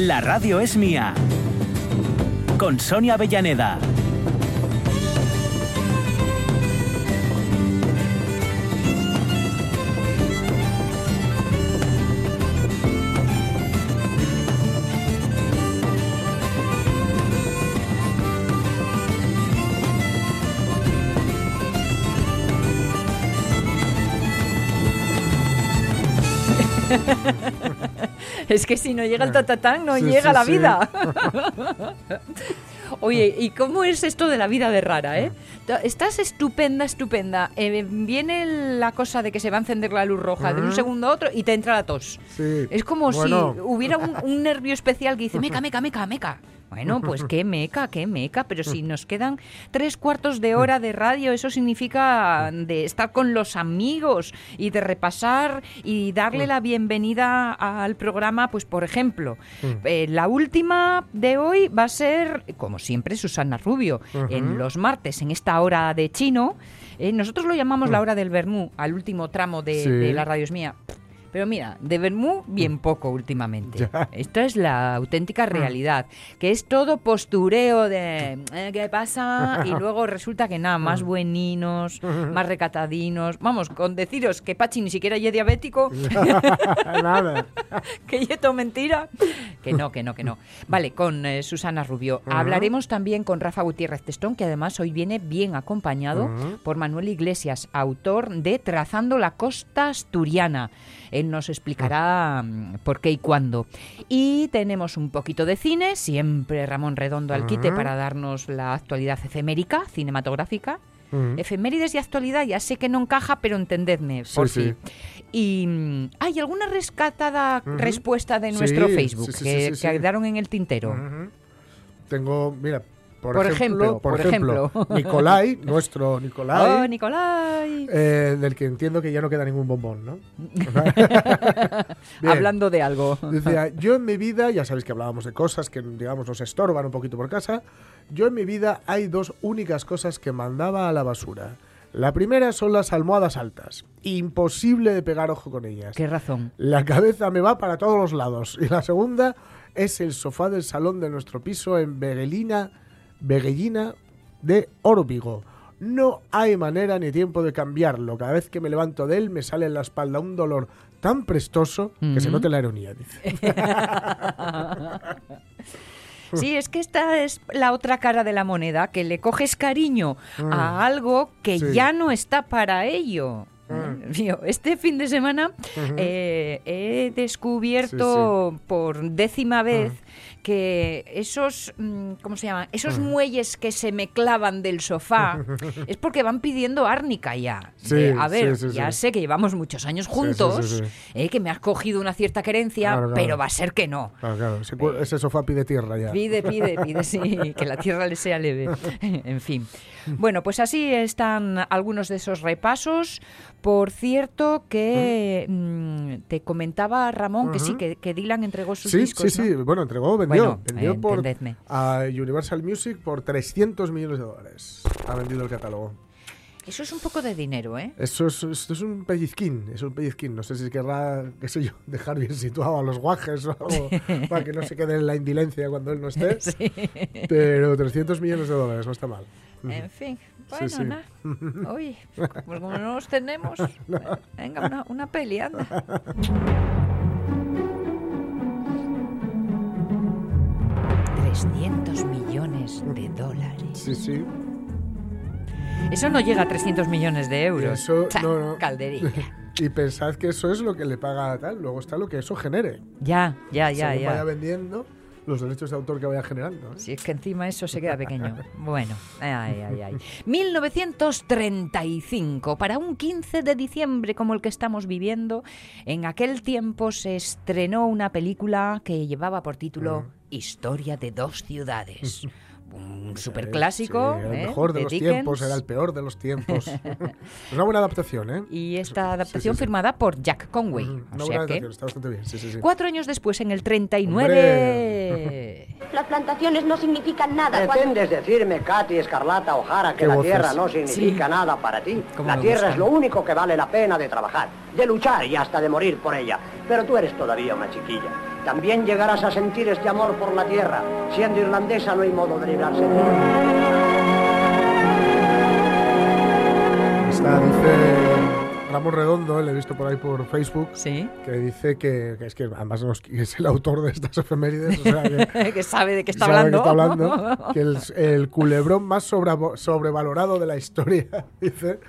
La radio es mía. Con Sonia Avellaneda. Es que si no llega el tatatán, no Sí, llega sí, la vida. Oye, ¿y cómo es esto de la vida de rara, eh? Estás estupenda, estupenda. Eh, viene la cosa de que se va a encender la luz roja de un Ujú. segundo a otro y te entra la tos. Sí. Es como Bueno. si hubiera un, un nervio especial que dice, meca, meca, meca, meca. Bueno, pues qué meca, qué meca, pero si nos quedan tres cuartos de hora de radio, eso significa de estar con los amigos y de repasar y darle la bienvenida al programa, pues por ejemplo, eh, la última de hoy va a ser, como siempre, Susana Rubio, en los martes, en esta hora de chino. Eh, nosotros lo llamamos la hora del Bermú, al último tramo de, Sí. de la radio es mía. Pero mira, de Bermú bien poco últimamente. Ya. Esto es la auténtica realidad, que es todo postureo de eh, ¿qué pasa? Y luego resulta que nada, más bueninos, más recatadinos. Vamos, con deciros que Pachi ni siquiera es diabético, Nada. que yo todo mentira. Que no, que no, que no. Vale, con eh, Susana Rubio. Hablaremos también con Rafa Gutiérrez Testón, que además hoy viene bien acompañado por Manuel Iglesias, autor de Trazando la Costa Asturiana. Él nos explicará mm, por qué y cuándo. Y tenemos un poquito de cine, siempre Ramón Redondo al quite Ajá. para darnos la actualidad efemérica, cinematográfica. Ujú. Efemérides y actualidad, ya sé que no encaja, pero entendedme, Sí, por sí. Y mm, hay alguna rescatada respuesta de nuestro sí, Facebook que, quedaron en el tintero. Tengo, mira, por, Por ejemplo, ejemplo, por ejemplo, ejemplo. Nicolai, nuestro ¡Oh, Nicolai, Nicolai! eh, del que entiendo que ya no queda ningún bombón, ¿no? Hablando de algo. Decía, yo en mi vida, ya sabéis que hablábamos de cosas que, digamos, nos estorban un poquito por casa. Yo en mi vida hay dos únicas cosas que mandaba a la basura. La primera son las almohadas altas. Imposible de pegar ojo con ellas. ¿Qué razón? La cabeza me va para todos los lados. Y la segunda es el sofá del salón de nuestro piso en Beguelina, Beguellina de Órbigo. No hay manera ni tiempo de cambiarlo. Cada vez que me levanto de él me sale en la espalda un dolor tan prestoso que se note la ironía, dice. Sí, es que esta es la otra cara de la moneda, que le coges cariño a algo que Mm. Sí. ya no está para ello. Mm. Este fin de semana eh, he descubierto por décima vez que esos, mm, ¿cómo se llaman? Esos muelles que se me clavan del sofá es porque van pidiendo árnica ya. Sí, a ver, sí, sí, ya sí. sé que llevamos muchos años sí, juntos, sí, sí. eh, que me has cogido una cierta querencia, Claro, claro. pero va a ser que no. Claro, claro. Ese, sofá pide tierra ya. Pide, pide, pide, sí, que la tierra le sea leve. En fin. Bueno, pues así están algunos de esos repasos. Por cierto, que mm, te comentaba Ramón que sí, que, que Dylan entregó sus Sí, discos. sí, ¿no? sí. Bueno, entregó. Bueno, vendió eh, por a Universal Music por 300 millones de dólares. Ha vendido el catálogo. Eso es un poco de dinero, ¿eh? Eso es, esto es un pellizquín, es un pellizquín. No sé si querrá, qué sé yo, dejar bien situado a los guajes o algo para que no se quede en la indilencia cuando él no esté. Sí. Pero 300 millones de dólares no está mal. En fin, bueno, sí. nada. Oye, como no los tenemos, venga, una, una peli, anda. 300 millones de dólares. Sí, sí. Eso no llega a 300 millones de euros. Eso, Cha, no, no. Calderilla. Y pensad que eso es lo que le paga a tal. Luego está lo que eso genere. Ya, ya, ya, Según vaya ya. vendiendo, los derechos de autor que vaya generando. ¿eh? Si es que encima eso se queda pequeño. Bueno, ay, ay, ay. 1935, para un 15 de diciembre como el que estamos viviendo, en aquel tiempo se estrenó una película que llevaba por título Historia de dos ciudades. Un superclásico. Sí, era el ¿eh? mejor de, de los Dickens. tiempos, era el peor de los tiempos. es una buena adaptación, ¿eh? Y esta adaptación sí, sí. firmada por Jack Conway. O Una sea buena que adaptación, está bastante bien. Sí, sí, sí. cuatro años después, en el 39... Las plantaciones no significan nada. cuando- ¿Pretendes decirme, Katy Escarlata O'Hara, que la voces. tierra no significa Sí. nada para ti? La tierra es lo único que vale la pena de trabajar, de luchar y hasta de morir por ella. Pero tú eres todavía una chiquilla. También llegarás a sentir este amor por la tierra. Siendo irlandesa no hay modo de librarse de ella. Ramón Redondo, le he visto por ahí por Facebook, Sí, que dice que, que es que además nos- que es el autor de estas efemérides, o sea, que, que sabe de qué está hablando. qué está hablando, que el, el culebrón más sobra- sobrevalorado de la historia, dice.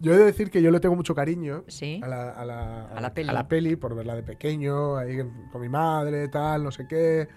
Yo he de decir que yo le tengo mucho cariño Sí. a, la, a, la, A la peli. a la peli, por verla de pequeño, ahí con mi madre, tal, no sé qué.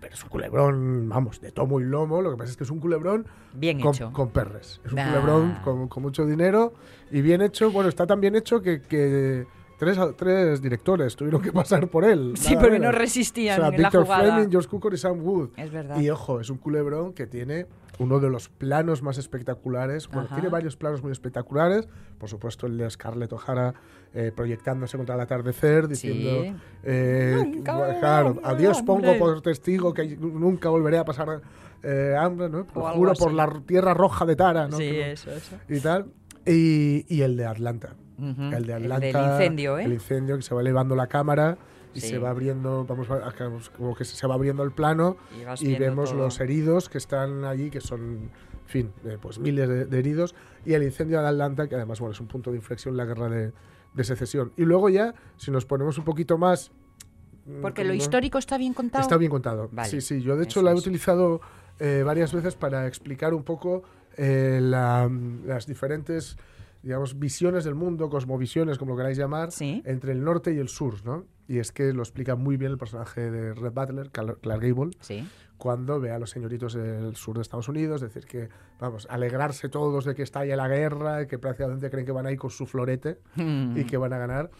Pero es un culebrón, vamos, de tomo y lomo. Lo que pasa es que es un culebrón Bien con, hecho. con perres. Es un culebrón con, con mucho dinero y bien hecho. Bueno, está tan bien hecho que, que tres, tres directores tuvieron que pasar por él. Sí, porque menos. no resistían O sea, en la Victor jugada. Fleming, George Cukor y Sam Wood. Es verdad. Y ojo, es un culebrón que tiene uno de los planos más espectaculares. Bueno, Ajá. tiene varios planos muy espectaculares. Por supuesto, el de Scarlett O'Hara eh, proyectándose contra el atardecer, diciendo: Sí. eh, Nunca claro, Adiós, pongo hombre". por testigo que nunca volveré a pasar eh, hambre, ¿no? Juro por la tierra roja de Tara, ¿no? Sí, no- eso, eso. y tal. Y, y el de Atlanta. El de El Atlanta. del incendio, ¿eh? El incendio que se va elevando la cámara y Sí. se va abriendo, vamos a, como que se va abriendo el plano Y vemos todo. los heridos que están allí, que son, en fin, eh, pues miles de, de heridos. Y el incendio de Atlanta, que además, bueno, es un punto de inflexión en la guerra de, de secesión. Y luego ya, si nos ponemos un poquito más... mm, Porque lo histórico está bien contado. Está bien contado. Vale, Sí, sí. Yo de hecho eso la he es. utilizado eh, varias veces para explicar un poco eh, la- las diferentes, digamos, visiones del mundo, cosmovisiones, como lo queráis llamar, Sí. entre el norte y el sur, ¿no? Y es que lo explica muy bien el personaje de Red Butler, Clark Gable, Sí. cuando ve a los señoritos del sur de Estados Unidos, decir que, vamos, alegrarse todos de que está ya la guerra, que prácticamente creen que van a ir con su florete y que van a ganar.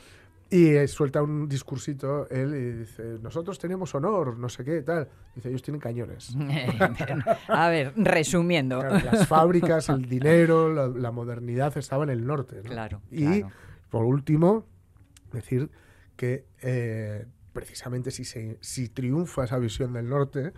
Y eh, suelta un discursito él y dice, nosotros tenemos honor, no sé qué, tal. Dice, ellos tienen cañones. A ver, resumiendo. Claro, las fábricas, el dinero, la, la modernidad estaba en el norte. ¿no? Claro, Y, claro. por último, decir que eh, precisamente si, se, si triunfa esa visión del norte,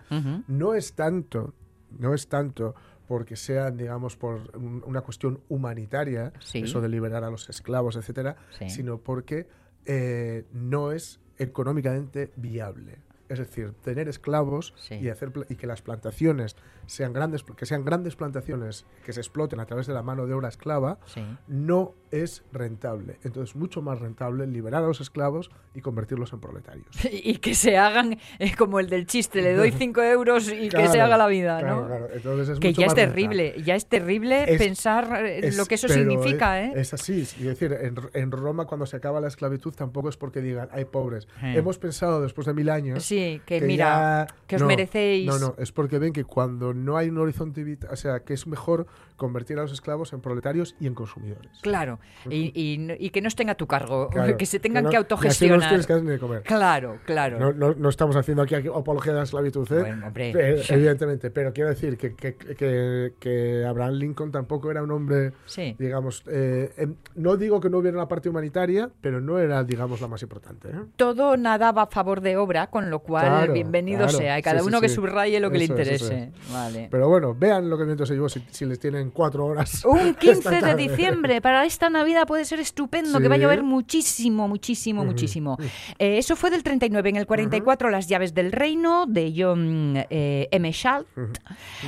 no es tanto, no es tanto porque sea, digamos, por un- una cuestión humanitaria, Sí. eso de liberar a los esclavos, etcétera, Sí. sino porque eh, no es económicamente viable. Es decir, tener esclavos Sí. y hacer y que las plantaciones sean grandes, que sean grandes plantaciones que se exploten a través de la mano de obra esclava, Sí. no es rentable. Entonces, mucho más rentable liberar a los esclavos y convertirlos en proletarios. Y que se hagan eh, como el del chiste, le doy 5 euros y que se haga la vida, claro, ¿no? claro. Entonces es Que mucho ya es rentable. terrible, ya es terrible Es- pensar eh, Es- lo que eso significa, es, ¿eh? Es así. Es decir, en, en Roma, cuando se acaba la esclavitud, tampoco es porque digan, hay pobres. Eh. Hemos pensado después de mil años. Sí, que mira, ya- que os no, merecéis. No, no, es porque ven que cuando no hay un horizonte o sea, que es mejor convertir a los esclavos en proletarios y en consumidores. Claro, y, y no- y que no estén a tu cargo, Claro, que se tengan no- que no los autogestionar. que dar ni de comer. Claro, claro. No, no, no estamos haciendo aquí apología de la esclavitud, ¿eh? Bueno, hombre. Eh, evidentemente, pero quiero decir que, que, que, que Abraham Lincoln tampoco era un hombre, Sí. digamos, eh, em, no digo que no hubiera una parte humanitaria, pero no era, digamos, la más importante. ¿eh? Todo nadaba a favor de obra, con lo cual Claro, bienvenido claro. sea. Y cada Sí, uno que subraye lo que Eso le es, interese. Vale. Pero bueno, vean lo que viento se llevó si, si les tienen cuatro horas. Un esta 15 de diciembre para esta Navidad puede ser estupendo, Sí. que va a llover muchísimo, muchísimo, muchísimo. Eh, eso fue del 39. En el 44, Las llaves del reino, de John eh, M. Schalt.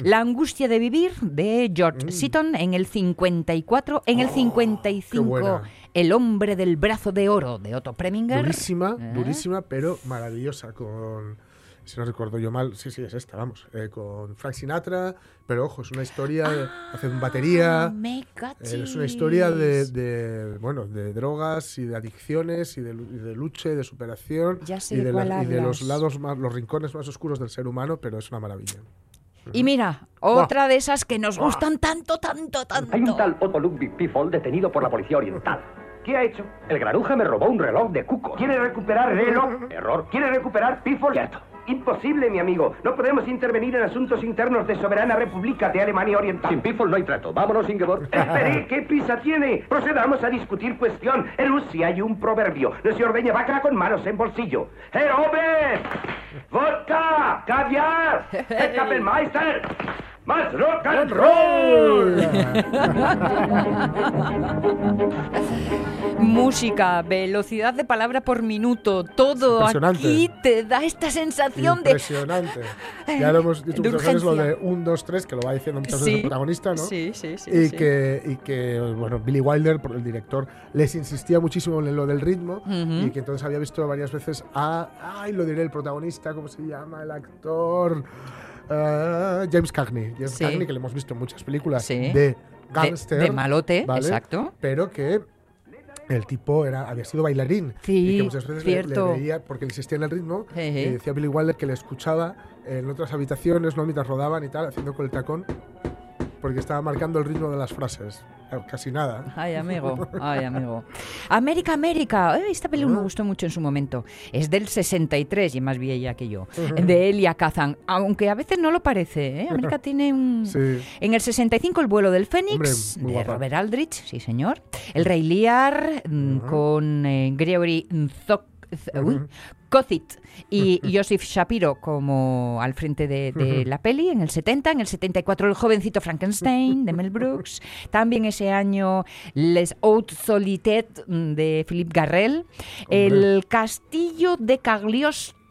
La angustia de vivir, de George Seaton. En el 54. En el 55, Mm. Oh, buena. El hombre del brazo de oro, de Otto Preminger. Durísima, ¿Eh? durísima, pero maravillosa. Con si no recuerdo yo mal, sí, sí, es esta, vamos, eh, con Frank Sinatra, pero ojo, es una historia, de, hace batería, Me eh, es una historia de, de, bueno, de drogas y de adicciones y de, y de lucha y de superación Ya sé y, de la- y de los lados más, los rincones más oscuros del ser humano, pero es una maravilla. Y mira, otra de esas que nos gustan tanto, tanto, tanto. Hay un tal Otto Ludwig Pifol detenido por la policía oriental. ¿Qué ha hecho? El granuja me robó un reloj de cuco. ¿Quiere recuperar reloj? Error. ¿Quiere recuperar Pifol? Cierto. Imposible, mi amigo. No podemos intervenir en asuntos internos de Soberana República de Alemania Oriental. Sin Pifol no hay trato. Vámonos, Ingeborg. Espere, ¿qué pisa tiene? Procedamos a discutir cuestión. En Rusia hay un proverbio. No se ordeña vaca con manos en bolsillo. ¡Herr Ober! ¡Vodka! ¡Caviar! ¡Herr Kapellmeister! ¡Más rock and roll! Música, velocidad de palabra por minuto, todo Impresionante. aquí te da esta sensación de... Impresionante. Ya lo hemos dicho De muchas veces, lo de urgencia. 1, 2, 3, que lo va diciendo muchas veces Sí. el protagonista, ¿no? Sí, sí, sí. y, sí. Que, y que, bueno, Billy Wilder, por el director, les insistía muchísimo en lo del ritmo Ujú. y que entonces había visto varias veces a, ay, lo diré, el protagonista, ¿cómo se llama? El actor. Ah, James Cagney. James Sí. Cagney, que le hemos visto en muchas películas Sí. de De- gangster. de malote, ¿vale? exacto. Pero que el tipo era, había sido bailarín. Sí, y que muchas veces le- le, veía, porque le insistía en el ritmo, y decía Billy Wilder que le escuchaba en otras habitaciones, ¿no? mientras rodaban y tal, haciendo con el tacón, porque estaba marcando el ritmo de las frases. Eh, Casi nada. Ay, amigo, ay, amigo. América, América. Eh, Esta película me Ah. gustó mucho en su momento. Es del 63 y más vieja que yo. De Elia Kazan. Aunque a veces no lo parece. ¿eh? América tiene un... Sí. En el 65 El vuelo del Fénix Hombre, de. Robert Aldrich, sí señor. El Rey Lear mm, con eh, Gregory Zoc- Cozit y Joseph Shapiro como al frente de, de la peli en el 70, en el 74 El jovencito Frankenstein de Mel Brooks, también ese año Les Hautes Solités mm, de Philippe Garrel, El castillo de Cagliostro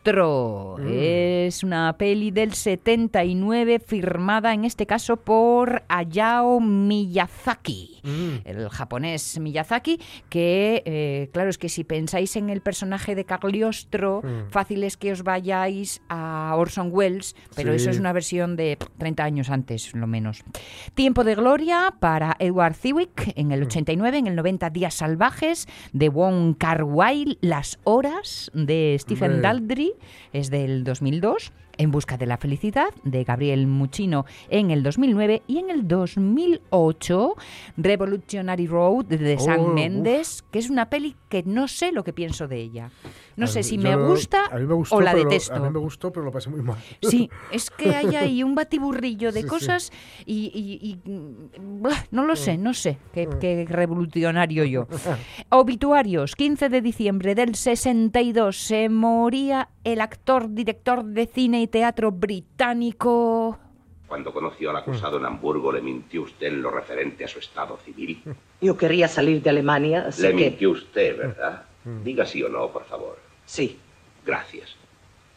es una peli del 79 firmada en este caso por Hayao Miyazaki, el japonés Miyazaki, que eh, claro es que si pensáis en el personaje de Cagliostro, fácil es que os vayáis a Orson Welles, pero Sí. eso es una versión de 30 años antes, lo menos. Tiempo de gloria para Edward Zwick en el 89, en el 90 Días salvajes de Wong Kar Wai, Las horas de Stephen. Daldry es del 2002. En busca de la felicidad de Gabriel Muchino en el 2009 y en el 2008 Revolutionary Road de Oh, Sam uf. Mendes, que es una peli que no sé lo que pienso de ella. No A sé si me gusta me gustó, o la lo- detesto. a mí me gustó, pero lo pasé muy mal. Sí, es que hay ahí un batiburrillo de Sí, sí. cosas y, y- y, mm, blah, no lo Mm. sé, no sé qué, qué revolucionario yo. Obituarios, 15 de diciembre del 62 se moría el actor, director de cine y teatro británico. Cuando conoció al acusado en Hamburgo, le mintió usted en lo referente a su estado civil. Yo quería salir de Alemania, así Le que... mintió usted, ¿verdad? Diga sí o no, por favor. Sí. Gracias.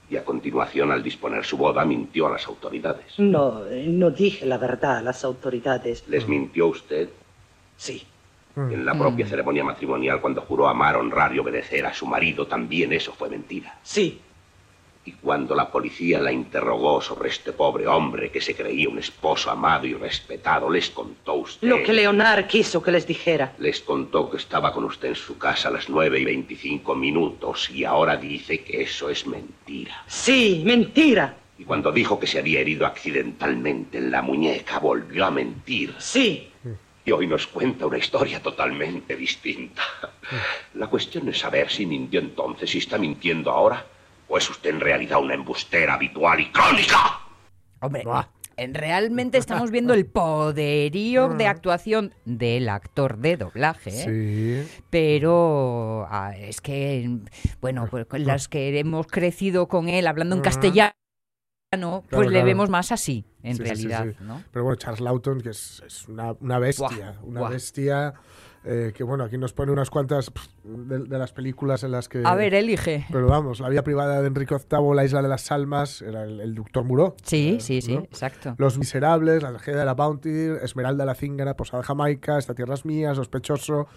Y a continuación, al disponer su boda, mintió a las autoridades. No, no dije la verdad a las autoridades. ¿Les mintió usted? Sí. En la propia ceremonia matrimonial, cuando juró amar, honrar y obedecer a su marido, también eso fue mentira. Sí. Y cuando la policía la interrogó sobre este pobre hombre que se creía un esposo amado y respetado, les contó usted... Lo que Leonard quiso que les dijera. Les contó que estaba con usted en su casa a las 9 y 25 minutos y ahora dice que eso es mentira. Sí, mentira. Y cuando dijo que se había herido accidentalmente en la muñeca, volvió a mentir. Sí. Y hoy nos cuenta una historia totalmente distinta. La cuestión es saber si mintió entonces, si está mintiendo ahora, o es usted en realidad una embustera habitual y crónica. Hombre, Buah. en- realmente estamos viendo el poderío de actuación del actor de doblaje. ¿eh? Sí. pero ah, es que, bueno, pues con las que hemos crecido con él hablando en castellano, pues le vemos más así, en Sí, sí, sí, realidad, sí. ¿no? Pero bueno, Charles Lawton, que es, es una, una bestia, Buah, una buah. bestia eh, que bueno, aquí nos pone unas cuantas pff, de, de las películas en las que... A ver, elige. Pero vamos, la vida privada de Enrique VIII, La isla de las almas, era el, el doctor Muró. Sí, eh, sí, sí, ¿no? exacto. Los Miserables, La tragedia de la Bounty, Esmeralda la Cíngara, Posada Jamaica, Esta tierra es mía, Sospechoso.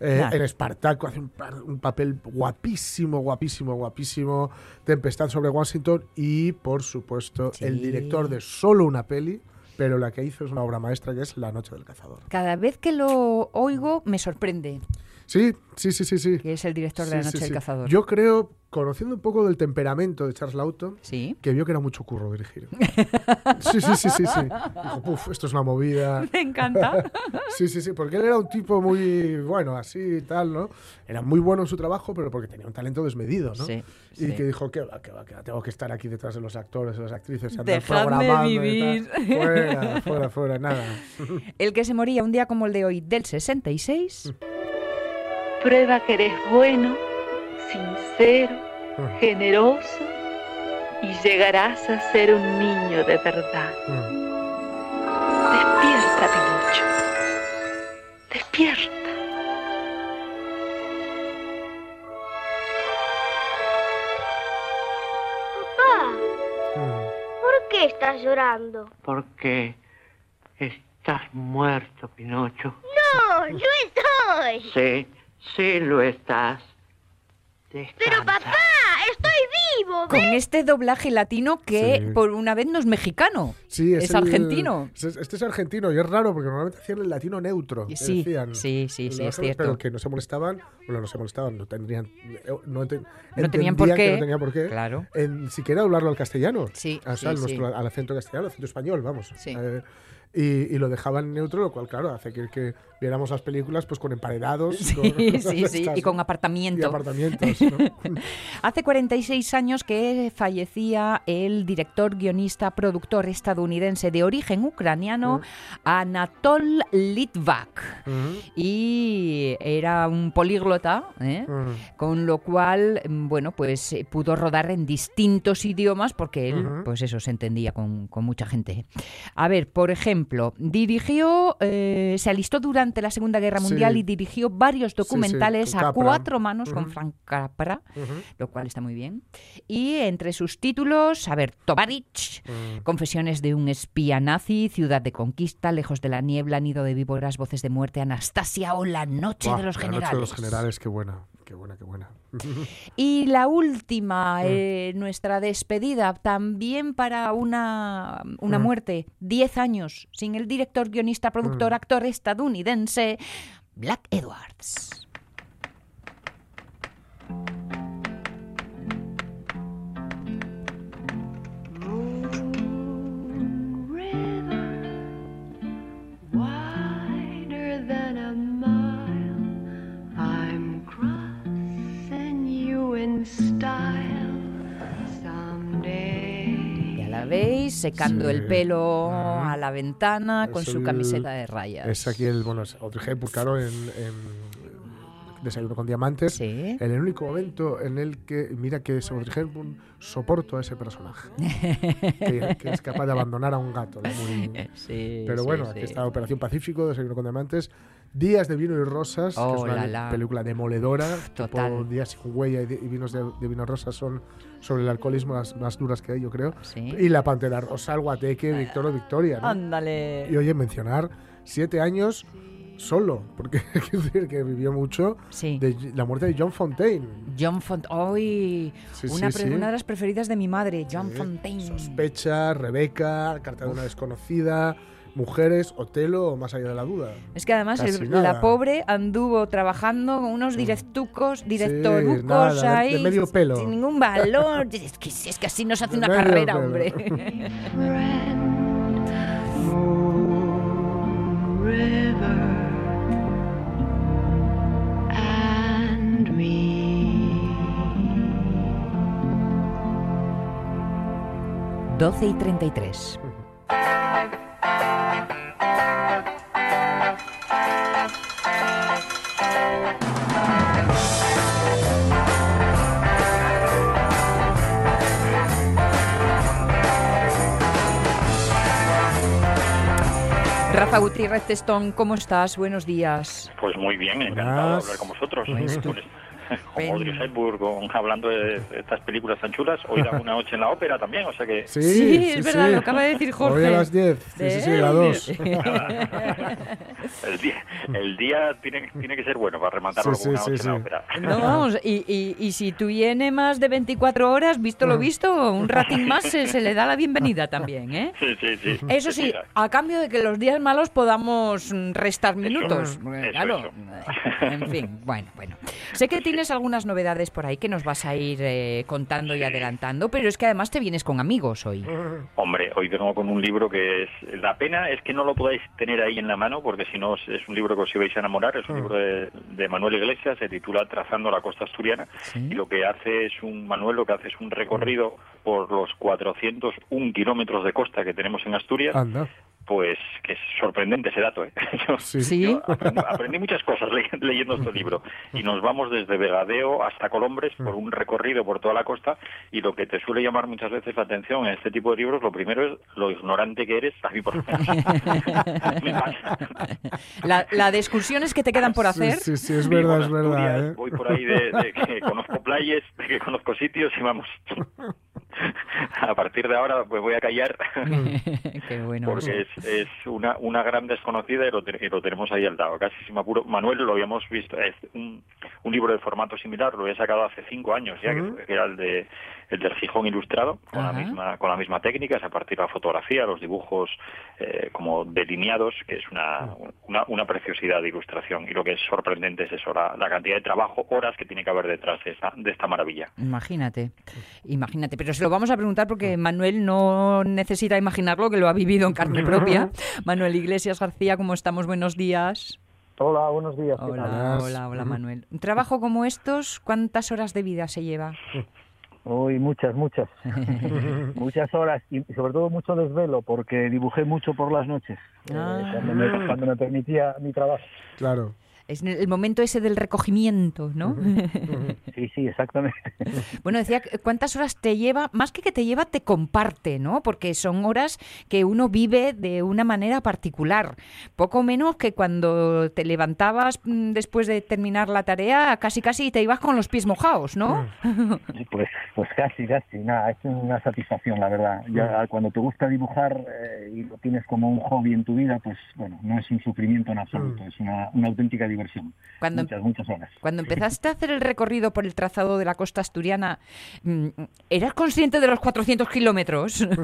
Eh, Claro. En Espartaco hace un, papel guapísimo, guapísimo, guapísimo. Tempestad sobre Washington y, por supuesto, el Sí. director de solo una peli, pero la que hizo es una obra maestra que es La Noche del Cazador. Cada vez que lo oigo me sorprende Sí, sí, sí, sí, sí. que es el director de La Noche sí, del. Cazador. Yo creo, conociendo un poco del temperamento de Charles Lawton, Sí. que vio que era mucho curro dirigir. Sí, sí, sí, sí, sí. Dijo, puf, esto es una movida. Me encanta. Sí, sí, sí, porque él era un tipo muy, bueno, así y tal, ¿no? Era muy bueno en su trabajo, pero porque tenía un talento desmedido, ¿no? Sí, y que dijo, que va, que va, que va, tengo que estar aquí detrás de los actores, de las actrices, andar Dejadme programando y vivir. tal. Fuera, fuera, fuera, nada. El que se moría un día como el de hoy, del 66. Prueba que eres bueno, sincero, Mm. generoso y llegarás a ser un niño de verdad. Mm. Despierta, Pinocho. Despierta. Papá, Mm. ¿por qué estás llorando? Porque estás muerto, Pinocho. No, no estoy. Sí, sí lo estás. Pero Descansa. papá, estoy vivo. Con este doblaje latino que Sí. por una vez no es mexicano. Sí, es, el- argentino. es- Este es argentino y es raro porque normalmente hacían el latino neutro. Sí, decían. sí, sí, sí, es cierto. Pero que no se molestaban, bueno, no se molestaban, no tendrían. eh, No, enten- No tenían por qué. No tenían por qué. Claro. En siquiera hablarlo al castellano. Sí, sí. nuestro- al acento castellano, al acento español, vamos. Sí. Eh, y, y lo dejaban neutro, lo cual, claro, hace que, que viéramos las películas pues con emparedados. Sí, con- sí, sí, y con y apartamiento. apartamientos. ¿no? Hace 46 años que fallecía el director, guionista, productor estadounidense de origen ucraniano, Anatol Litvak. Ujú, Y era un políglota, ¿eh? ujú. con lo cual, mm, bueno, pues eh, pudo rodar en distintos idiomas porque él, pues eso, se entendía con, con mucha gente. A ver, por ejemplo, dirigió, eh, se alistó durante la Segunda Guerra Sí. Mundial y dirigió varios sí, documentales con a Capra. cuatro manos con Ujú. Frank Capra, Ujú. lo cual está muy bien. Y entre sus títulos, a ver, Tovarich, Mm. Confesiones de un espía nazi, Ciudad de Conquista, Lejos de la niebla, Nido de víboras, Voces de muerte, Anastasia o La noche de los La generales. noche de los generales, qué buena, qué buena, qué buena. Y la última, Mm. eh, nuestra despedida, también para una, una Mm. muerte, 10 años, sin el director, guionista, productor, Mm. actor estadounidense, Black Edwards. Veis, secando Sí. el pelo Mm. a la ventana con su el- camiseta de rayas. Es aquí el, bueno, es Audrey Hepburn, claro, en, en Desayuno con Diamantes. Sí. En el único momento en el que, mira que es Audrey Hepburn, soporto a ese personaje. que, que es capaz de abandonar a un gato. ¿no? Muy- Sí, Pero bueno, sí. aquí está Operación Pacífico, Desayuno con Diamantes. Días de vino y rosas, que Oh, es una la, la. película demoledora. total. Días sin huella y, de- y vinos de, de vino y rosas son sobre el alcoholismo las más duras que hay, yo creo. Sí. Y La Pantera Rosa, el Guateque, Víctor o Victoria. ¿no? Ándale. Y oye, mencionar siete años solo, porque quiero decir que vivió mucho Sí. de la muerte de John Fontaine. John Fontaine. ¡Ay! Sí, una, sí, una de las preferidas de mi madre, John. Fontaine. Sospecha, Rebeca, Carta de una desconocida, Mujeres, Otelo o Más allá de la duda. Es que además el- la pobre anduvo trabajando con unos directucos, directorucos nada, de- de ahí. medio pelo. Sin ningún valor. es, que, es que así no se hace De una carrera, pelo. hombre. And me. 12 y 33. Rafa Gutiérrez Testón, ¿cómo estás? Buenos días. Pues muy bien, encantado de hablar con vosotros. Ujú. Como Audrey Hepburn con- hablando de estas películas tan chulas. Hoy da una noche en la ópera también, o sea que... Sí, Sí, es verdad, lo acaba de decir Jorge. Hoy a las 10. Sí, sí, sí, a 2. El día, el día tiene, tiene que ser bueno para rematarlo Sí, con una sí, noche sí, en la sí. ópera. No, vamos, y, y, y si tuviene más de 24 horas, visto lo visto, un ratín más se, se le da la bienvenida también, ¿eh? Sí, sí, sí. Eso sí, a cambio de que los días malos podamos mm, restar minutos. Eso, claro, eso. en fin, bueno, bueno. Sé que tienes algunas novedades por ahí que nos vas a ir eh, contando y adelantando, pero es que además te vienes con amigos hoy. Hombre, hoy vengo con un libro que es... La pena es que no lo podáis tener ahí en la mano, porque si no es- un libro que os ibais a enamorar. Es un libro de, de Manuel Iglesias, se titula Trazando la costa asturiana. Y lo que hace es un... Manuel lo que hace es un recorrido por los 401 kilómetros de costa que tenemos en Asturias. Anda. Pues que es sorprendente ese dato, ¿eh? Yo- Sí. yo aprendí, aprendí muchas cosas le- leyendo este libro. Y nos vamos desde Vegadeo hasta Colombres por un recorrido por toda la costa. Y lo que te suele llamar muchas veces la atención en este tipo de libros, lo primero es lo ignorante que eres. A mí, por lo menos, me pasa. La, la de excursiones que te quedan por Sí, hacer. sí, sí, es Vivo verdad, es verdad. Asturias, ¿eh? Voy por ahí de, de que conozco playas, de que conozco sitios y vamos. A partir de ahora pues voy a callar Qué bueno. porque es, es una, una gran desconocida y lo, te- y lo tenemos ahí al lado. Casi si me apuro. Manuel lo habíamos visto, es un, un libro de formato similar, lo había sacado hace cinco años ya, que era el de el del Gijón ilustrado, con la misma con la misma técnica, es a partir de la fotografía, los dibujos eh, como delineados, que es una, una, una preciosidad de ilustración. Y lo que es sorprendente es eso, la, la cantidad de trabajo, horas que tiene que haber detrás de esta, de esta maravilla. Imagínate, imagínate. Pero se lo vamos a preguntar porque Manuel no necesita imaginarlo, que lo ha vivido en carne propia. Manuel Iglesias García, ¿cómo estamos? Buenos días. Hola, buenos días. Hola, hola, hola Manuel. Un trabajo como estos, ¿cuántas horas de vida se lleva? Uy, muchas, muchas. muchas horas y sobre todo mucho desvelo porque dibujé mucho por las noches eh, Ah. cuando, me, cuando me permitía mi trabajo. Claro. Es el momento ese del recogimiento, ¿no? Sí, sí, exactamente. Bueno, decía, ¿cuántas horas te lleva? Más que que te lleva, te comparte, ¿no? Porque son horas que uno vive de una manera particular. Poco menos que cuando te levantabas mm, después de terminar la tarea, casi casi te ibas con los pies mojados, ¿no? Pues, pues casi, casi, nada, es una satisfacción, la verdad. Ya cuando te gusta dibujar eh, y lo tienes como un hobby en tu vida, pues bueno, no es un sufrimiento en absoluto, es una, una auténtica diversión. Cuando- muchas, muchas horas. Cuando empezaste a hacer el recorrido por el trazado de la costa asturiana, mm, ¿eras consciente de los 400 kilómetros?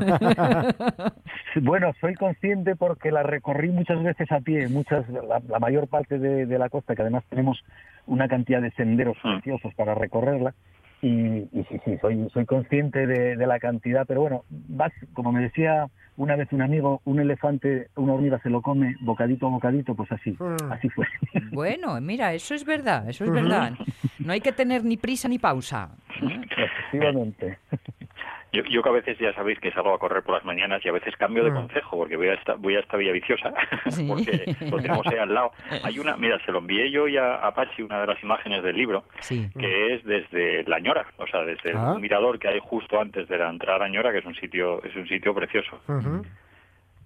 Bueno, soy consciente porque la recorrí muchas veces a pie, muchas, la, la mayor parte de, de la costa, que además tenemos una cantidad de senderos preciosos para recorrerla. Y, y sí, sí, soy, soy consciente de, de la cantidad, pero bueno, vas, como me decía una vez un amigo, un elefante, una hormiga se lo come bocadito a bocadito, pues así, así fue. bueno, mira, eso es verdad, eso es verdad. No hay que tener ni prisa ni pausa. Efectivamente. Yo, yo que a veces ya sabéis que salgo a correr por las mañanas y a veces cambio de Mm. consejo porque voy a esta, voy a esta Villa Viciosa porque lo tenemos ahí al lado. Hay una, mira, se lo envié yo ya a Pachi, una de las imágenes del libro, Sí. que es desde La Ñora, o sea, desde el Ah. mirador que hay justo antes de la entrada a Ñora, que es un sitio, es un sitio precioso.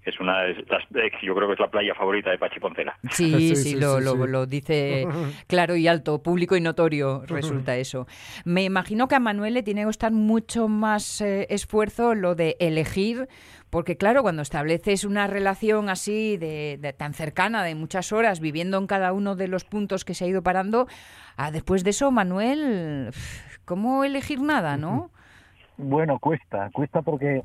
Es una, de las- eh, yo creo que es la playa favorita de Pachi Poncela. Sí, sí, Sí, sí, lo, sí, lo- sí. lo dice claro y alto, público y notorio, resulta eso. Me imagino que a Manuel le tiene que costar mucho más eh, esfuerzo lo de elegir, porque claro, cuando estableces una relación así de, de tan cercana, de muchas horas, viviendo en cada uno de los puntos que se ha ido parando, ah, después de eso, Manuel, ¿cómo elegir nada, no? Bueno, cuesta, cuesta porque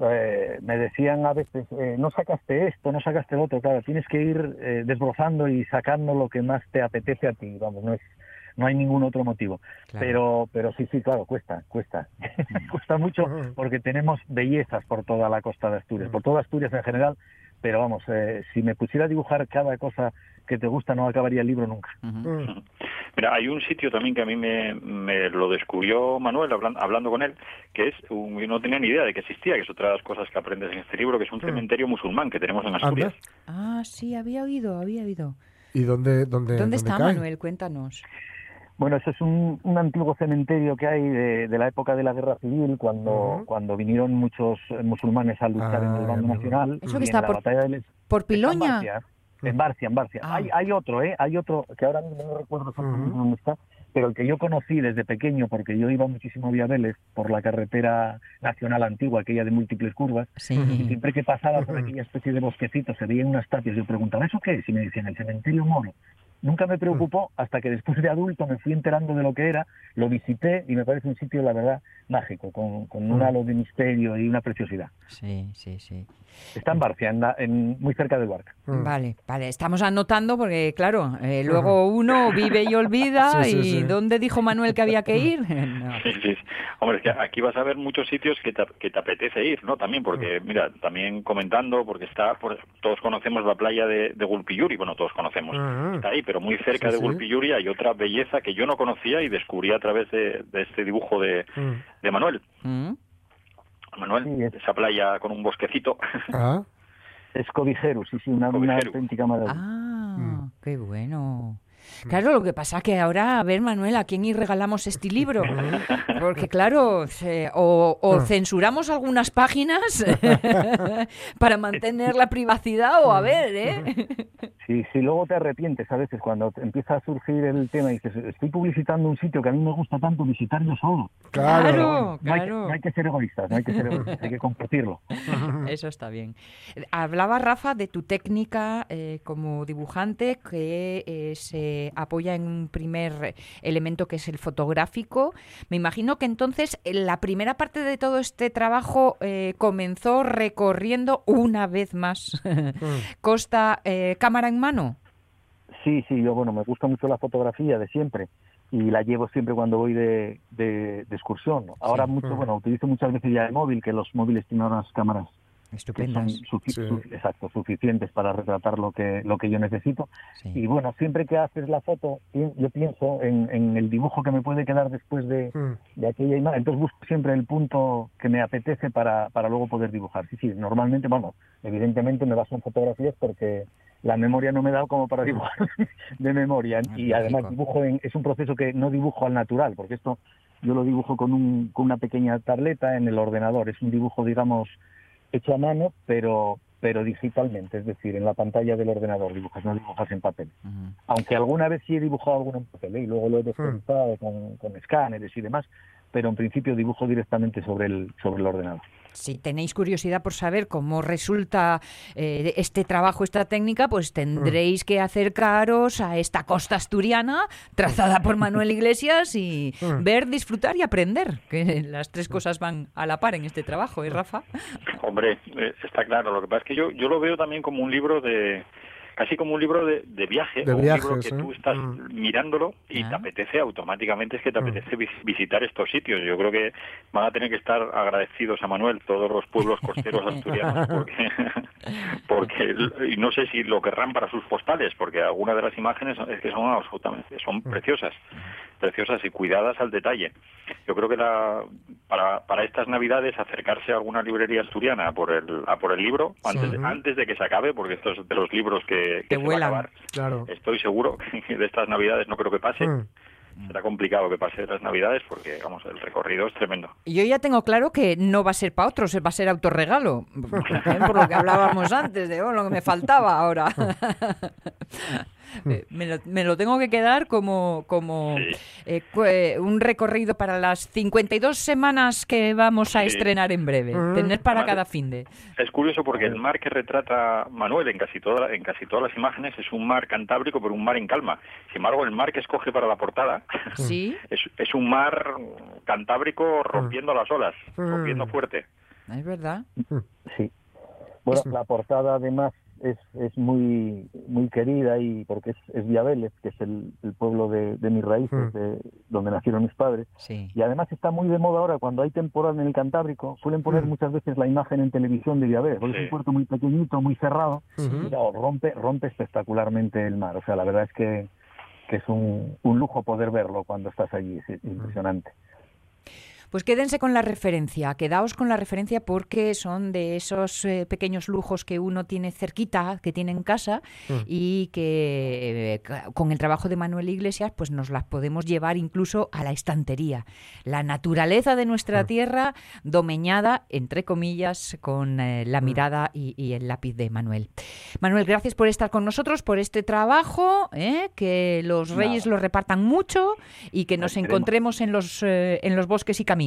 eh, me decían a veces, eh, no sacaste esto, no sacaste lo otro, claro, tienes que ir eh, desbrozando y sacando lo que más te apetece a ti, vamos, no es no hay ningún otro motivo. Claro. Pero pero sí, sí, claro, cuesta, cuesta. cuesta mucho porque tenemos bellezas por toda la costa de Asturias, por toda Asturias en general, pero vamos, eh, si me pusiera a dibujar cada cosa que te gusta no acabaría el libro nunca. Mira, hay un sitio también que a mí me, me lo descubrió Manuel hablan- hablando con él, que es, un, yo no tenía ni idea de que existía, que es otra de las cosas que aprendes en este libro, que es un cementerio musulmán que tenemos en Asturias. Ah, sí, había oído, había oído. ¿Y dónde, dónde, ¿Dónde está cae? Manuel? Cuéntanos. Bueno, eso es un, un antiguo cementerio que hay de, de la época de la Guerra Civil, cuando, cuando vinieron muchos eh, musulmanes a luchar en el bando nacional. Eso que en está la por- batalla de Les- ¿Por en Piloña? Barcia, En Barcia, en Barcia. Hay, hay otro, ¿eh? Hay otro que ahora mismo no recuerdo exactamente dónde está, pero el que yo conocí desde pequeño, porque yo iba muchísimo a Viabeles por la carretera nacional antigua, aquella de múltiples curvas, Sí. y siempre que pasaba por aquella especie de bosquecito se veían unas tapias, yo preguntaba, ¿eso qué es? Y me decían, el cementerio moro. Nunca me preocupó hasta que después de adulto me fui enterando de lo que era, lo visité y me parece un sitio, la verdad, mágico, con, con un halo de misterio y una preciosidad. Sí, sí, sí. Está en Barcia, en la- en- muy cerca de Huarca. Vale, vale, estamos anotando porque, claro, eh, luego uno vive y olvida Sí, sí, y ¿dónde dijo Manuel que había que ir? No. Sí, sí. Hombre, es que aquí vas a ver muchos sitios que te, que te apetece ir, ¿no? También porque, mira, también comentando, porque está, por- todos conocemos la playa de, de Gulpiyuri, bueno, todos conocemos, está ahí, pero muy cerca Sí, de sí. Gulpiyuri hay otra belleza que yo no conocía y descubrí a través de, de este dibujo de, de Manuel. Mm. Manuel, esa playa con un bosquecito. Ah. Es Cobijero, sí, sí, una, una auténtica maravilla. Ah, qué bueno. Claro, lo que pasa que ahora, a ver, Manuel, ¿a quién y regalamos este libro? Porque, claro, se- o, o censuramos algunas páginas para mantener la privacidad, o a ver, ¿eh? Sí, sí, luego te arrepientes a veces cuando empieza a surgir el tema y dices, estoy publicitando un sitio que a mí me gusta tanto visitar yo solo. Claro, no hay claro. No hay, que ser egoístas, no hay que ser egoístas, hay que compartirlo. Eso está bien. Hablaba Rafa de tu técnica eh, como dibujante que eh, se apoya en un primer elemento que es el fotográfico. Me imagino que entonces eh, la primera parte de todo este trabajo eh, comenzó recorriendo una vez más Costa eh, cámara en mano. Sí, sí, yo, bueno, me gusta mucho la fotografía de siempre y la llevo siempre cuando voy de, de- de excursión. Ahora mucho, bueno, utilizo muchas veces ya el móvil, que los móviles tienen unas cámaras que son Estupendas. sufi- Sí. su- exacto, suficientes para retratar lo que, lo que yo necesito. Y bueno, siempre que haces la foto, yo pienso en, en el dibujo que me puede quedar después de, de aquella imagen. Entonces busco siempre el punto que me apetece para, para luego poder dibujar. Sí, sí, normalmente, bueno, evidentemente me baso en fotografías porque la memoria no me da como para dibujar de memoria. y además dibujo en, es un proceso que no dibujo al natural, porque esto yo lo dibujo con, un, con una pequeña tableta en el ordenador. Es un dibujo, digamos, hecho a mano, pero pero digitalmente, es decir, en la pantalla del ordenador dibujas, no dibujas en papel. Aunque alguna vez sí he dibujado alguno en papel ¿eh? y luego lo he descontado con, con escáneres y demás, pero en principio dibujo directamente sobre el, sobre el ordenador. Si tenéis curiosidad por saber cómo resulta eh, este trabajo, esta técnica, pues tendréis que acercaros a esta costa asturiana trazada por Manuel Iglesias y ver, disfrutar y aprender, que las tres cosas van a la par en este trabajo, ¿eh, Rafa? Hombre, eh, está claro. Lo que pasa es que yo, yo lo veo también como un libro de casi como un libro de, de viaje, De o un libro que ¿eh? tú estás mirándolo y Ah. te apetece automáticamente, es que te apetece vis- visitar estos sitios. Yo creo que van a tener que estar agradecidos a Manuel todos los pueblos costeros asturianos, porque, porque y no sé si lo querrán para sus postales, porque algunas de las imágenes es que son absolutamente, son preciosas, preciosas y cuidadas al detalle. Yo creo que la, para, para estas navidades acercarse a alguna librería asturiana a por el, a por el libro antes, de, Ujú. antes de que se acabe, porque esto es de los libros que, que se va a vuelan. acabar. Claro. Estoy seguro que de estas navidades no creo que pase. Mm. Será complicado que pase las navidades porque, vamos, el recorrido es tremendo. Yo ya tengo claro que no va a ser para otros, va a ser autorregalo, ¿eh? por lo que hablábamos antes, de oh, lo que me faltaba ahora. Eh, me, lo, me lo tengo que quedar como, como eh, eh, un recorrido para las 52 semanas que vamos a Sí. estrenar en breve. Mm. Tener para Además, cada fin de. Es curioso porque el mar que retrata Manuel en casi, toda, en casi todas las imágenes es un mar cantábrico, pero un mar en calma. Sin embargo, el mar que escoge para la portada Sí. es, es un mar cantábrico rompiendo las olas, Mm. rompiendo fuerte. Es verdad. Sí. Bueno, la portada además es, es muy muy querida y porque es, es Viabeles, que es el, el pueblo de, de mis raíces, de, donde nacieron mis padres. Sí. Y además está muy de moda ahora, cuando hay temporada en el Cantábrico, suelen poner muchas veces la imagen en televisión de Viabeles, porque es un puerto muy pequeñito, muy cerrado, y claro, rompe, rompe espectacularmente el mar. O sea, la verdad es que, que es un, un lujo poder verlo cuando estás allí, es impresionante. Pues quédense con la referencia, quedaos con la referencia porque son de esos eh, pequeños lujos que uno tiene cerquita, que tiene en casa Mm. y que eh, con el trabajo de Manuel Iglesias pues nos las podemos llevar incluso a la estantería. La naturaleza de nuestra tierra domeñada, entre comillas, con eh, la mirada y, y el lápiz de Manuel. Manuel, gracias por estar con nosotros, por este trabajo, que los Nada. reyes lo repartan mucho y que nos Esperemos. encontremos en los, en los bosques y caminos.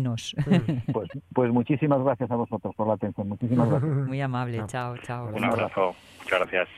Pues, pues muchísimas gracias a vosotros por la atención. Muchísimas gracias. Muy amable, chao, chao. Un abrazo. Muchas gracias.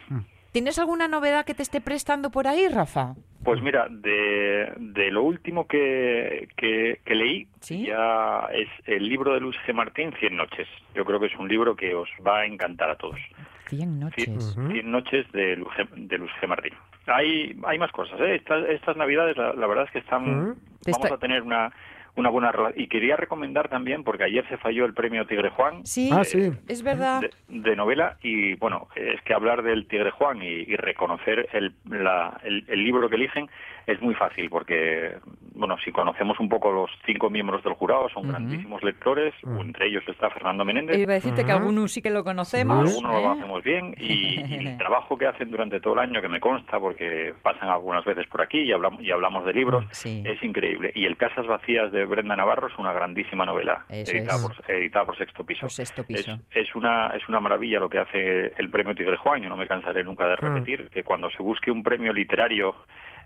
¿Tienes alguna novedad que te esté prestando por ahí, Rafa? Pues mira, de, de lo último que, que, que leí, ya es el libro de Luis G. Martín, Cien noches. Yo creo que es un libro que os va a encantar a todos. Cien noches. Cien noches de Luis G. de Luis G. Martín. Hay, hay más cosas, ¿eh? Estas, estas navidades, la, la verdad es que están... Vamos está- a tener una, una buena relación. Y quería recomendar también, porque ayer se falló el premio Tigre Juan. Sí, Ah, eh, es verdad. de, de novela y bueno es que hablar del Tigre Juan y, y reconocer el, la- el, el libro que eligen es muy fácil porque bueno si conocemos un poco los cinco miembros del jurado son grandísimos lectores entre ellos está Fernando Menéndez Iba a decirte que algunos sí que lo conocemos. algunos lo ¿eh? hacemos bien y, y el trabajo que hacen durante todo el año que me consta porque pasan algunas veces por aquí y hablamos y hablamos de libros es increíble y el Casas vacías de Brenda Navarro es una grandísima novela editada es. por, editada por Sexto Piso Por sexto piso. es, es una es una maravilla lo que hace el premio Tigre Juan. Yo no me cansaré nunca de Mm. repetir que cuando se busque un premio literario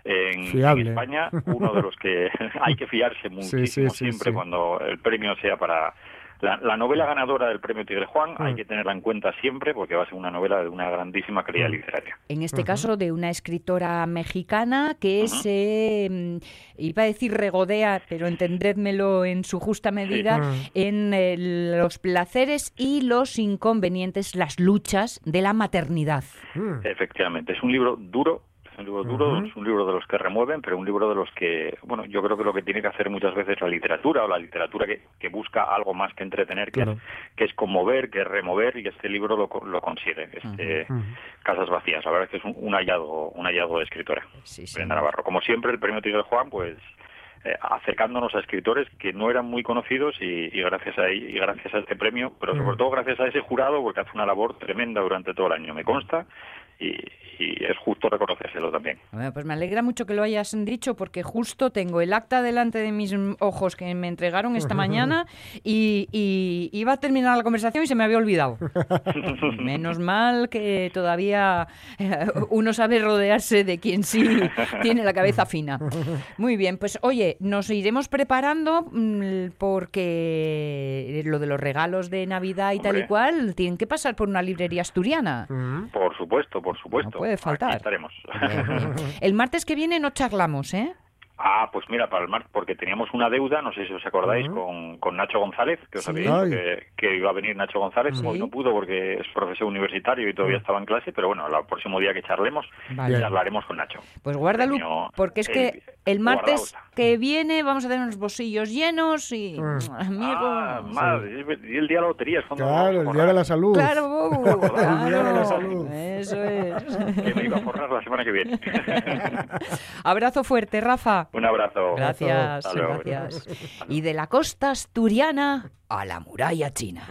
en. España, uno de los que hay que fiarse muchísimo sí, siempre sí. cuando el premio sea para la, la novela ganadora del premio Tigre Juan. Hay Mm. que tenerla en cuenta siempre porque va a ser una novela de una grandísima calidad Mm. literaria. En este caso de una escritora mexicana que se, mm, iba a decir regodea, pero entendédmelo en su justa medida, Mm. en eh, los placeres y los inconvenientes, las luchas de la maternidad. Efectivamente, es un libro duro. Es un libro duro, es un libro de los que remueven, pero un libro de los que, bueno, yo creo que lo que tiene que hacer muchas veces la literatura o la literatura que, que busca algo más que entretener, que, Claro. es, que es conmover, que es remover, y este libro lo, lo consigue. Este, Casas vacías, la verdad es que es un, un hallazgo, un hallazgo de escritora. Brenda Navarro. Como siempre, el premio Tigre Juan, pues eh, acercándonos a escritores que no eran muy conocidos y, y gracias a y gracias a este premio, pero sobre todo gracias a ese jurado porque hace una labor tremenda durante todo el año, me consta, y, y es justo reconocérselo también. Bueno, pues me alegra mucho que lo hayas dicho porque justo tengo el acta delante de mis mm, ojos que me entregaron esta mañana y, y iba a terminar la conversación y se me había olvidado. Menos mal que todavía eh, uno sabe rodearse de quien sí tiene la cabeza fina. Muy bien, pues oye, nos iremos preparando mm, porque lo de los regalos de Navidad y tal y cual tienen que pasar por una librería asturiana. Por supuesto, por supuesto. No puede faltar. Aquí estaremos. El martes que viene no charlamos, ¿eh? Ah, pues mira, para el mar, porque teníamos una deuda, no sé si os acordáis, con, con Nacho González, que os Sí. había dicho que, que iba a venir Nacho González, Sí. hoy no pudo porque es profesor universitario y todavía estaba en clase, pero bueno, el próximo día que charlemos, Vale. charlaremos con Nacho. Pues guárdalo, porque es que el martes que viene vamos a tener unos bolsillos llenos y... Amigo... Ah, madre, y el día de la lotería es cuando Claro, el día de la salud. Claro, El día de la salud. Eso es. que me iba a forrar la semana que viene. Abrazo fuerte, Rafa. Un abrazo. Gracias, Hasta luego. gracias. Y de la costa asturiana a la muralla china.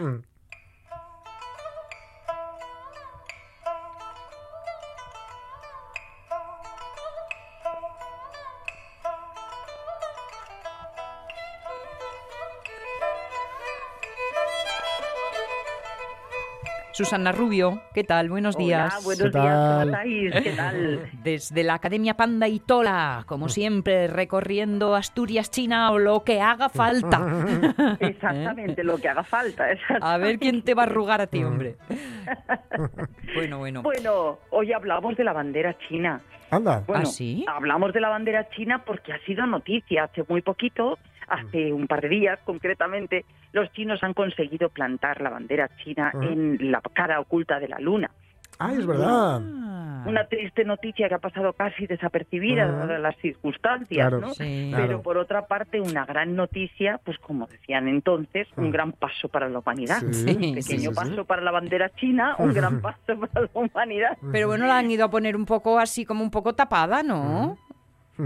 Susana Rubio, ¿qué tal? Buenos Hola, días. buenos ¿Qué días, ¿cómo estáis? ¿Qué tal? Desde la Academia Panda y Tola, como siempre, recorriendo Asturias, China o lo que haga falta. Exactamente, lo que haga falta. A ver quién te va a arrugar a ti, hombre. Bueno, bueno. Bueno, hoy hablamos de la bandera china. Anda. Bueno, ¿Ah, sí? hablamos de la bandera china porque ha sido noticia hace muy poquito, hace un par de días concretamente, los chinos han conseguido plantar la bandera china Ah. en la cara oculta de la luna. Ah, es verdad. Una triste noticia que ha pasado casi desapercibida Ah. dadas las circunstancias, Claro, ¿no? sí. Pero Claro. por otra parte, una gran noticia, pues como decían entonces, un gran paso para la humanidad. Ah. Sí, un pequeño sí, sí, sí. paso para la bandera china, un gran paso para la humanidad. Pero bueno, la han ido a poner un poco así, como un poco tapada, ¿no?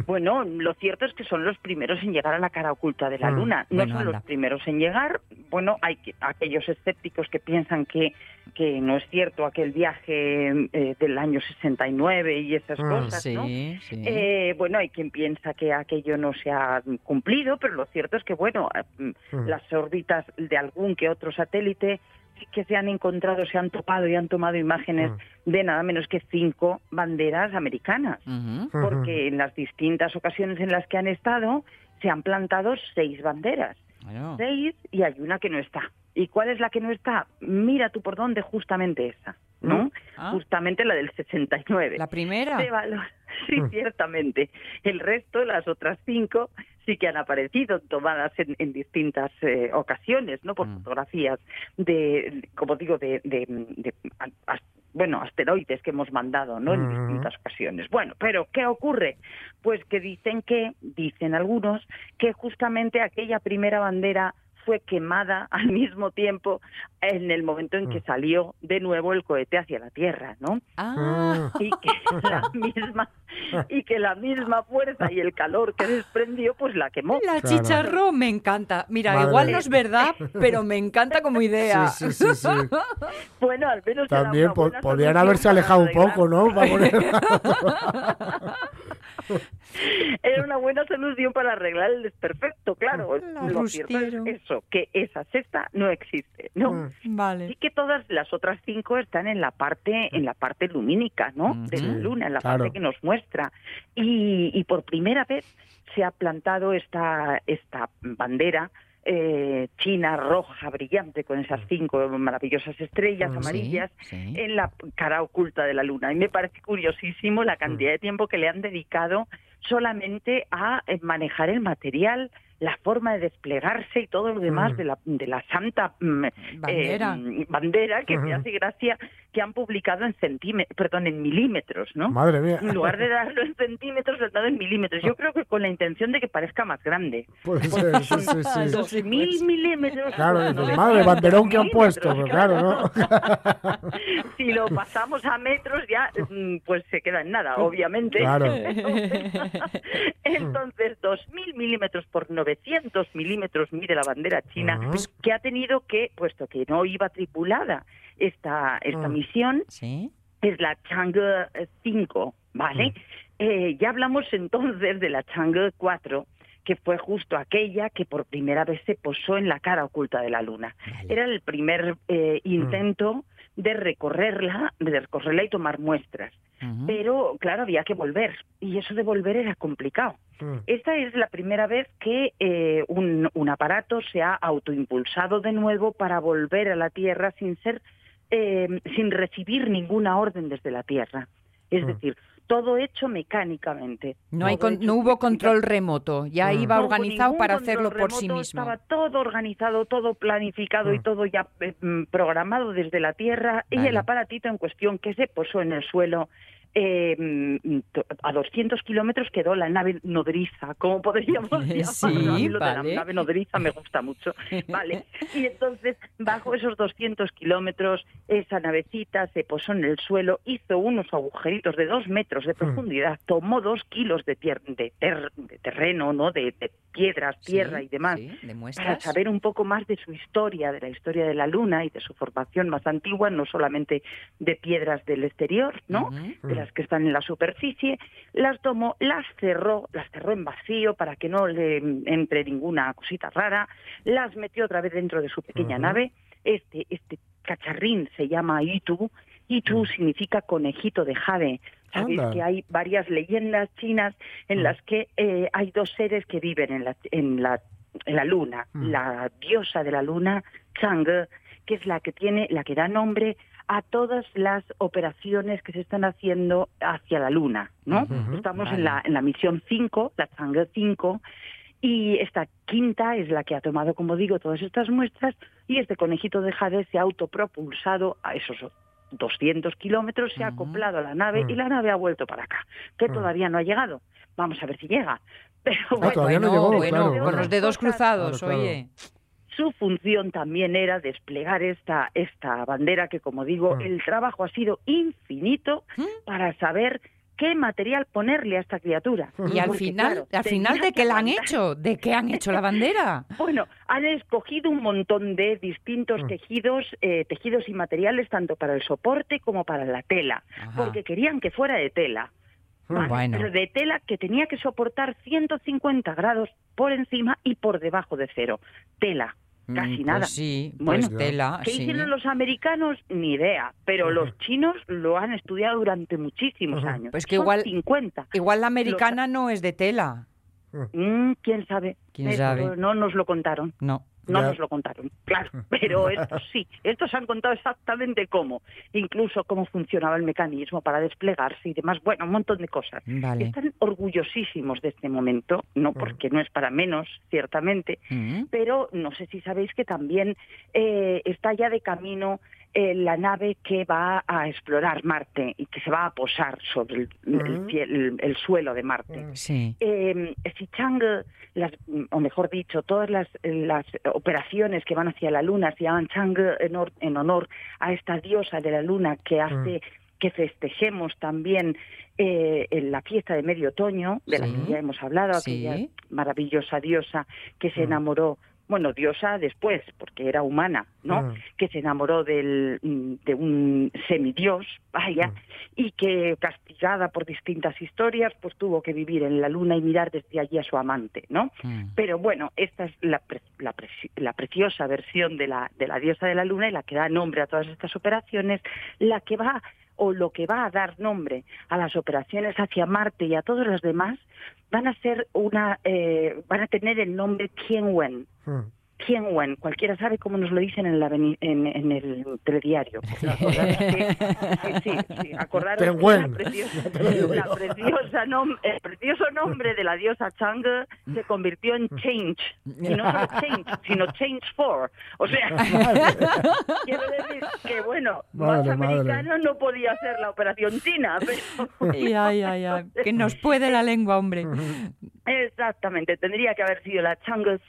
Bueno, lo cierto es que son los primeros en llegar a la cara oculta de la Mm, Luna. No bueno, son anda. los primeros en llegar. Bueno, hay que- aquellos escépticos que piensan que, que no es cierto aquel viaje eh, del año 69 y esas Mm, cosas, ¿no? sí, sí. Eh, bueno, hay quien piensa que aquello no se ha cumplido, pero lo cierto es que, bueno, eh, mm, las órbitas de algún que otro satélite sí que se han encontrado, se han topado y han tomado imágenes Mm. de nada menos que cinco banderas americanas, porque en las distintas ocasiones en las que han estado se han plantado seis banderas. Seis y hay una que no está. ¿Y cuál es la que no está? Mira tú por dónde, justamente esa, ¿no? Ah. Justamente la del 69. La primera. Sí, Mm. ciertamente. El resto, las otras cinco, sí que han aparecido tomadas en, en distintas eh, ocasiones, ¿no? Mm. Por fotografías de, como digo, de, de- de- a- as- bueno, asteroides que hemos mandado, ¿no? En Ujú. distintas ocasiones. Bueno, pero ¿qué ocurre? Pues que dicen que, dicen algunos, que justamente aquella primera bandera fue quemada al mismo tiempo en el momento en que salió de nuevo el cohete hacia la Tierra, ¿no? Ah. Y que la misma y que la misma fuerza y el calor que desprendió pues la quemó. La chicharro me encanta. Mira, Madre igual no es verdad, pero me encanta como idea. Sí, sí, sí, sí. Bueno, al menos También po- solución haberse alejado un poco, ¿no? Era una buena solución para arreglar el desperfecto, claro. Lo cierto es rustiero. Eso, que esa sexta no existe, ¿no? Mm, Vale. Sí que todas las otras cinco están en la parte, en la parte lumínica, ¿no? De la luna, en la claro. parte que nos muestra. Y, y por primera vez se ha plantado esta, esta bandera eh, china roja brillante con esas cinco maravillosas estrellas Mm, amarillas sí, sí. en la cara oculta de la luna. Y me parece curiosísimo la cantidad de tiempo que le han dedicado solamente a eh, manejar el material, la forma de desplegarse y todo lo demás Mm. de, la, de la santa mm, Bandera. eh, bandera que me hace gracia que han publicado en centímetros, perdón, en milímetros, ¿no? Madre mía. En lugar de darlo en centímetros, lo han dado en milímetros. Yo creo que con la intención de que parezca más grande. Puede ser, sí, sí, sí. Dos mil milímetros. Claro, pues, dices, no madre, banderón que han puesto, pero claro, ¿no? si lo pasamos a metros ya mm, pues se queda en nada, obviamente. Claro. Entonces, 2.000 milímetros por 900 milímetros mide la bandera china, Ajá. que ha tenido que, puesto que no iba tripulada esta, esta Mm. misión, Sí. es la Chang'e 5, ¿vale? Eh, ya hablamos entonces de la Chang'e 4, que fue justo aquella que por primera vez se posó en la cara oculta de la Luna. Era el primer eh, intento de recorrerla, de recorrerla y tomar muestras. Pero, claro, había que volver, y eso de volver era complicado. Esta es la primera vez que eh, un, un aparato se ha autoimpulsado de nuevo para volver a la Tierra sin ser, eh, sin recibir ninguna orden desde la Tierra. Es Mm. decir, todo hecho mecánicamente. No, hay con- hecho no hubo control remoto, ya Mm. iba no organizado para hacerlo por sí mismo. Estaba todo organizado, todo planificado y Mm. todo ya eh, mm, programado desde la Tierra y el aparatito en cuestión que se posó en el suelo eh, mm, a 200 kilómetros quedó la nave nodriza, como podríamos llamarlo. Sí, A mí lo de la nave nodriza me gusta mucho. Vale. Y entonces, bajo esos 200 kilómetros, esa navecita se posó en el suelo, hizo unos agujeritos de dos metros de profundidad, tomó dos kilos de, tier- de, ter- de terreno, ¿no? De, de piedras, tierra Sí, y demás, sí, para saber un poco más de su historia, de la historia de la Luna y de su formación más antigua, no solamente de piedras del exterior, ¿no? De que están en la superficie, las tomó, las cerró, las cerró en vacío para que no le entre ninguna cosita rara, las metió otra vez dentro de su pequeña nave. Este, este cacharrín se llama Itu. Itu significa conejito de jade. Sabéis Anda. que hay varias leyendas chinas en las que eh, hay dos seres que viven en la, en la, en la luna. Mm. La diosa de la luna, Chang'e, que es la que tiene, la que da nombre a todas las operaciones que se están haciendo hacia la Luna, ¿no? Estamos vale. en la, en la misión 5, la Chang'e 5, y esta quinta es la que ha tomado, como digo, todas estas muestras, y este conejito de jade se ha autopropulsado a esos 200 kilómetros, se ha acoplado a la nave y Mm. la nave ha vuelto para acá, que Mm. todavía no ha llegado. Vamos a ver si llega. Pero Ah, todavía no bueno, llegó, bueno, claro, con los dedos cruzados, Claro, claro. oye. Su función también era desplegar esta, esta bandera que, como digo, Mm. el trabajo ha sido infinito para saber qué material ponerle a esta criatura. Y al Porque, final, claro, al final ¿de qué que la han hecho? ¿De qué han hecho la bandera? Bueno, han escogido un montón de distintos Mm. tejidos, eh, tejidos y materiales tanto para el soporte como para la tela, Ajá. porque querían que fuera de tela. ¿vale? Bueno. Pero de tela que tenía que soportar 150 grados por encima y por debajo de cero. Tela, casi Mm, pues nada. sí, bueno, pues tela, ¿qué sí. hicieron los americanos? Ni idea, pero los chinos lo han estudiado durante muchísimos años. Pues que Son igual- 50. Igual la americana no es de tela. Mm, ¿Quién sabe? ¿Quién Eso sabe? No nos lo contaron. No. No Ya. nos lo contaron, claro, pero estos sí, estos han contado exactamente cómo, incluso cómo funcionaba el mecanismo para desplegarse y demás, bueno, un montón de cosas. Vale. Están orgullosísimos de este momento, no porque no es para menos, ciertamente, Mm. pero no sé si sabéis que también eh, está ya de camino eh, la nave que va a explorar Marte y que se va a posar sobre el, Mm. ciel- el- el suelo de Marte. Sí. Eh, si Chang, las, o mejor dicho, todas las, las operaciones que van hacia la Luna se llaman Chang en, hor- en honor a esta diosa de la Luna que hace que festejemos también eh, en la fiesta de medio otoño, de la que ya hemos hablado, Sí. aquella maravillosa diosa que se enamoró, bueno, diosa después, porque era humana, ¿no? Mm. Que se enamoró del, mm, de un semidios, vaya, y que castigada por distintas historias, pues tuvo que vivir en la luna y mirar desde allí a su amante, ¿no? Mm. Pero bueno, esta es la, pre- la, la preciosa versión de la, de la diosa de la luna y la que da nombre a todas estas operaciones, la que va o lo que va a dar nombre a las operaciones hacia Marte y a todos los demás van a ser una eh, van a tener el nombre Tianwen. Tianwen, cualquiera sabe cómo nos lo dicen en, la, en, en el telediario. Que- sí, sí, sí, acordaros que Tianwen. la preciosa, la preciosa nom- el precioso nombre de la diosa Chang se convirtió en Change. Y no solo Change, sino Change for. O sea, quiero decir que, bueno, Madre, más madre. no podía ser la operación china, pero... Ay, ay, ay, ay, que nos puede la lengua, hombre. Exactamente, tendría que haber sido la Chang'e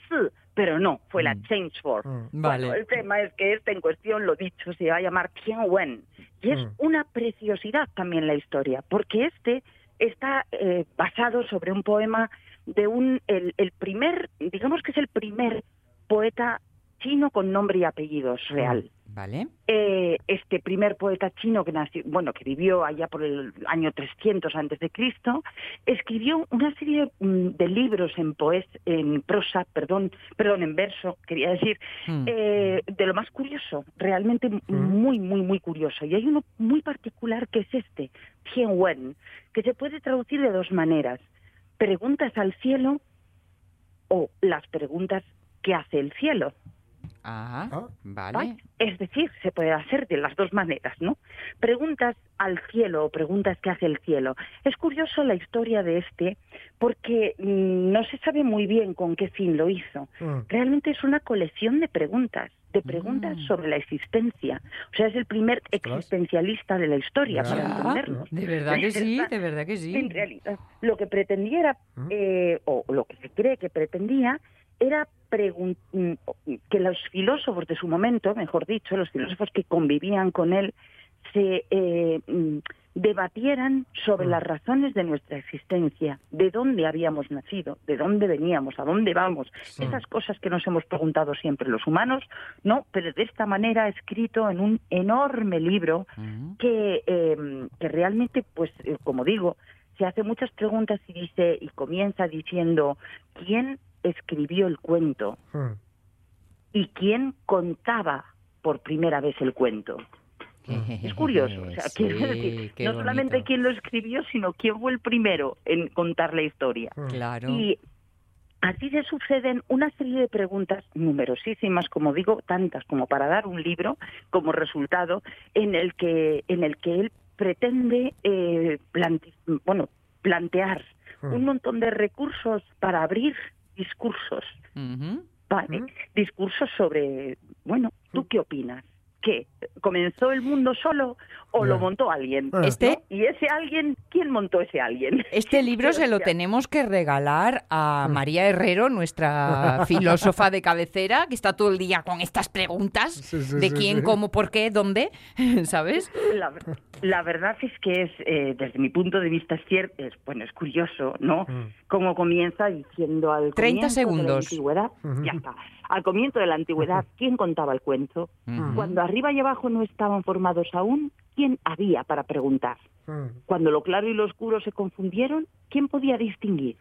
pero no, fue la Change for. Vale. Bueno, el tema es que este en cuestión, lo dicho, se va a llamar Tianwen. Y es Mm. una preciosidad también la historia, porque este está eh, basado sobre un poema de un, el, el primer, digamos que es el primer poeta chino con nombre y apellidos real. Vale. Eh, este primer poeta chino que nació, bueno, que vivió allá por el año 300 antes de Cristo, escribió una serie mm, de libros en poes, en prosa, perdón, perdón, en verso, quería decir, Mm. eh, de lo más curioso, realmente muy, muy, muy curioso. Y hay uno muy particular que es este, Tianwen, que se puede traducir de dos maneras: preguntas al cielo o las preguntas que hace el cielo. Ah, vale. ¿vale? Es decir, se puede hacer de las dos maneras, ¿no? Preguntas al cielo o preguntas que hace el cielo. Es curioso la historia de este porque mm, no se sabe muy bien con qué fin lo hizo. Realmente es una colección de preguntas, de preguntas sobre la existencia. O sea, es el primer existencialista de la historia, para Ya, entendernos. de verdad que sí, de verdad que sí. En realidad, lo que pretendía era, eh, o lo que se cree que pretendía, era mm, que los filósofos de su momento, mejor dicho, los filósofos que convivían con él, se eh, mm, debatieran sobre las razones de nuestra existencia, de dónde habíamos nacido, de dónde veníamos, a dónde vamos, esas cosas que nos hemos preguntado siempre los humanos, no, pero de esta manera escrito en un enorme libro que, eh, que realmente, pues, eh, como digo, se hace muchas preguntas y dice y comienza diciendo quién escribió el cuento y quién contaba por primera vez el cuento. Es curioso, o sea, Sí, decir, no solamente bonito. quién lo escribió, sino quién fue el primero en contar la historia. Claro. Y así se suceden una serie de preguntas numerosísimas, como digo, tantas como para dar un libro como resultado en el que en el que él pretende eh, plante- bueno plantear un montón de recursos para abrir discursos, ¿vale? Discursos sobre, bueno, ¿tú qué opinas? ¿Qué? ¿Comenzó el mundo solo o lo montó alguien? Este- ¿No? ¿Y ese alguien, quién montó ese alguien? Este libro se lo tenemos que regalar a María Herrero, nuestra filósofa de cabecera, que está todo el día con estas preguntas sí, de sí, quién, sí. cómo, por qué, dónde, ¿sabes? La, la verdad es que es, eh, desde mi punto de vista, es cierto, es, bueno, es curioso, ¿no? Cómo comienza diciendo al 30 comienzo segundos. de la antigüedad, ya está, al comienzo de la antigüedad, ¿quién contaba el cuento? Cuando arriba y abajo no estaban formados aún, ¿quién había para preguntar? Cuando lo claro y lo oscuro se confundieron, ¿quién podía distinguir?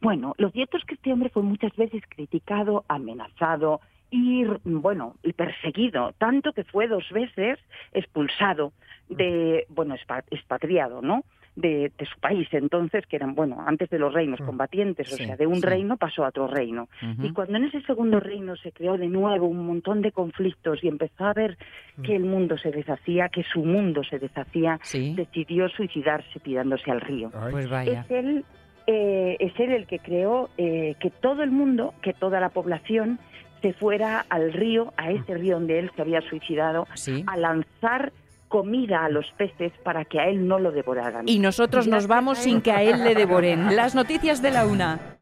Bueno, lo cierto es que este hombre fue muchas veces criticado, amenazado y, bueno, y perseguido, tanto que fue dos veces expulsado de, bueno, expa- expatriado, ¿no? De, de su país, entonces, que eran, bueno, antes de los reinos combatientes, o Sí, sea, de un sí. reino pasó a otro reino. Y cuando en ese segundo reino se creó de nuevo un montón de conflictos y empezó a ver que el mundo se deshacía, que su mundo se deshacía, decidió suicidarse tirándose al río. Pues vaya. Es él, eh, es él el que creó eh, que todo el mundo, que toda la población se fuera al río, a ese río donde él se había suicidado, a lanzar comida a los peces para que a él no lo devoraran. Y nosotros nos vamos sin que a él le devoren. Las noticias de la una.